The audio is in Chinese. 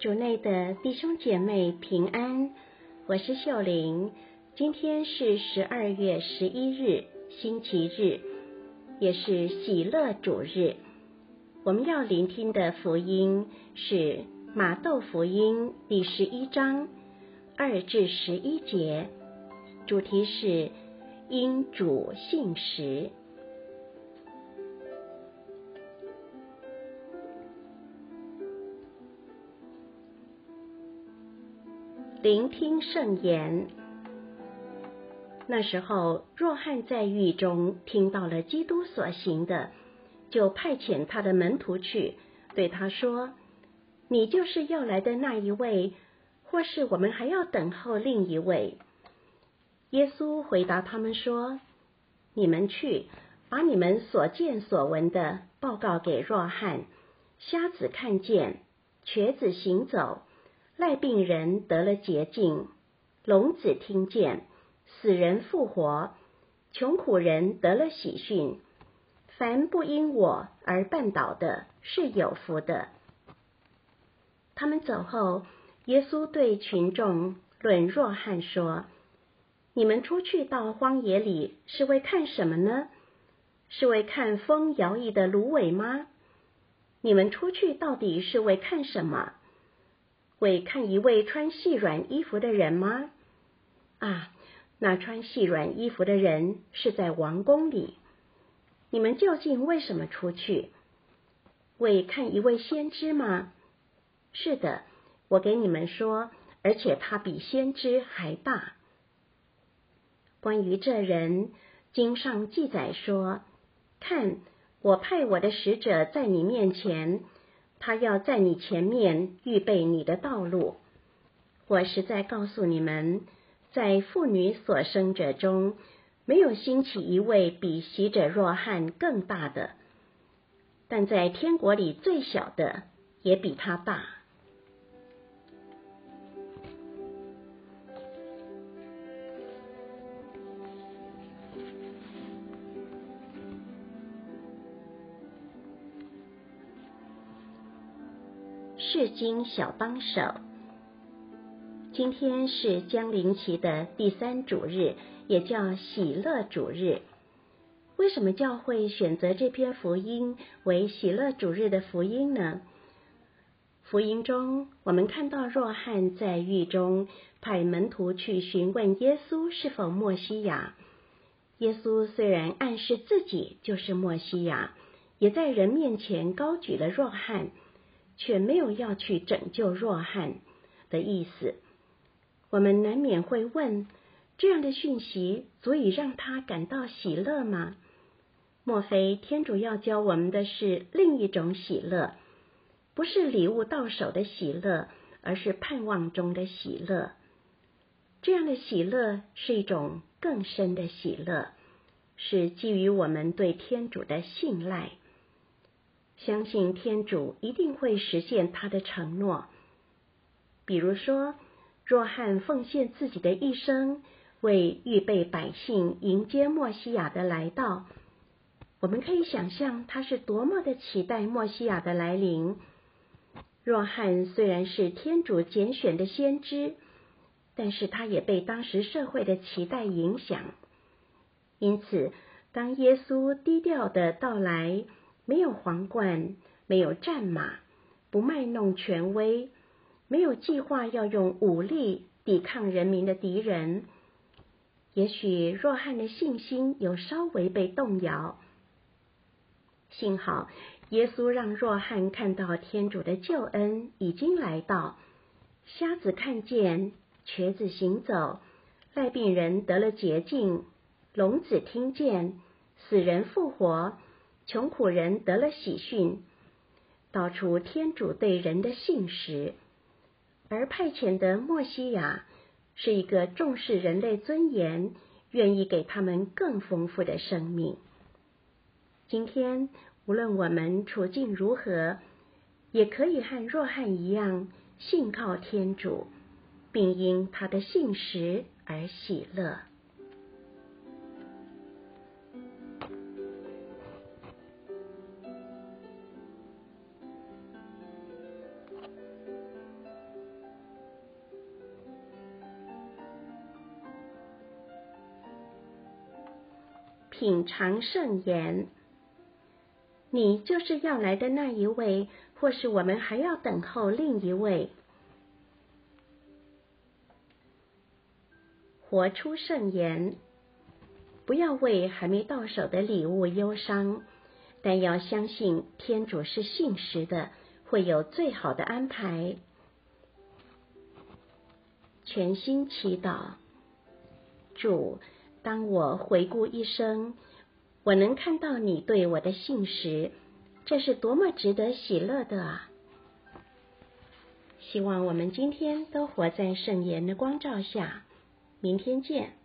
主内的弟兄姐妹平安，我是秀玲。今天是十二月十一日，星期日，也是喜乐主日。我们要聆听的福音是马窦福音第十一章二至十一节，主题是因主信实。聆听圣言。那时候，若翰在狱中听到了基督所行的，就派遣他的门徒去，对他说：“你就是要来的那一位，或是我们还要等候另一位？”耶稣回答他们说：“你们去，把你们所见所闻的报告给若翰：瞎子看见，瘸子行走。”赖病人得了洁净，聋子听见，死人复活，穷苦人得了喜讯。凡不因我而绊倒的，是有福的。他们走后，耶稣对群众论若翰说：“你们出去到荒野里，是为看什么呢？是为看风摇曳的芦苇吗？你们出去到底是为看什么？”为看一位穿细软衣服的人吗？啊，那穿细软衣服的人是在王宫里。你们究竟为什么出去？为看一位先知吗？是的，我给你们说，而且他比先知还大。关于这人，经上记载说：“看，我派我的使者在你面前。”他要在你前面预备你的道路。我实在告诉你们，在妇女所生者中，没有兴起一位比洗者若汉更大的；但在天国里最小的，也比他大。释经小帮手，今天是江陵期的第三主日，也叫喜乐主日。为什么教会选择这篇福音为喜乐主日的福音呢？福音中，我们看到若翰在狱中派门徒去询问耶稣是否默西亚。耶稣虽然暗示自己就是默西亚，也在人面前高举了若翰。却没有要去拯救若翰的意思。我们难免会问：这样的讯息足以让他感到喜乐吗？莫非天主要教我们的是另一种喜乐？不是礼物到手的喜乐，而是盼望中的喜乐。这样的喜乐是一种更深的喜乐，是基于我们对天主的信赖。相信天主一定会实现他的承诺。比如说，若翰奉献自己的一生，为预备百姓迎接默西亚的来到，我们可以想象他是多么的期待默西亚的来临。若翰虽然是天主拣选的先知，但是他也被当时社会的期待影响。因此，当耶稣低调的到来，没有皇冠，没有战马，不卖弄权威，没有计划要用武力抵抗人民的敌人。也许若翰的信心有稍微被动摇。幸好耶稣让若翰看到天主的救恩已经来到，瞎子看见，瘸子行走，赖病人得了洁净，聋子听见，死人复活。穷苦人得了喜讯，道出天主对人的信实；而派遣的默西亚是一个重视人类尊严、愿意给他们更丰富的生命。今天，无论我们处境如何，也可以和若翰一样，信靠天主，并因他的信实而喜乐。品尝圣言。你就是要来的那一位，或是我们还要等候另一位？活出圣言，不要为还没到手的礼物忧伤，但要相信天主是信实的，会有最好的安排。全心祈祷，主，当我回顾一生，我能看到你对我的信时，这是多么值得喜乐的啊！希望我们今天都活在圣言的光照下。明天见。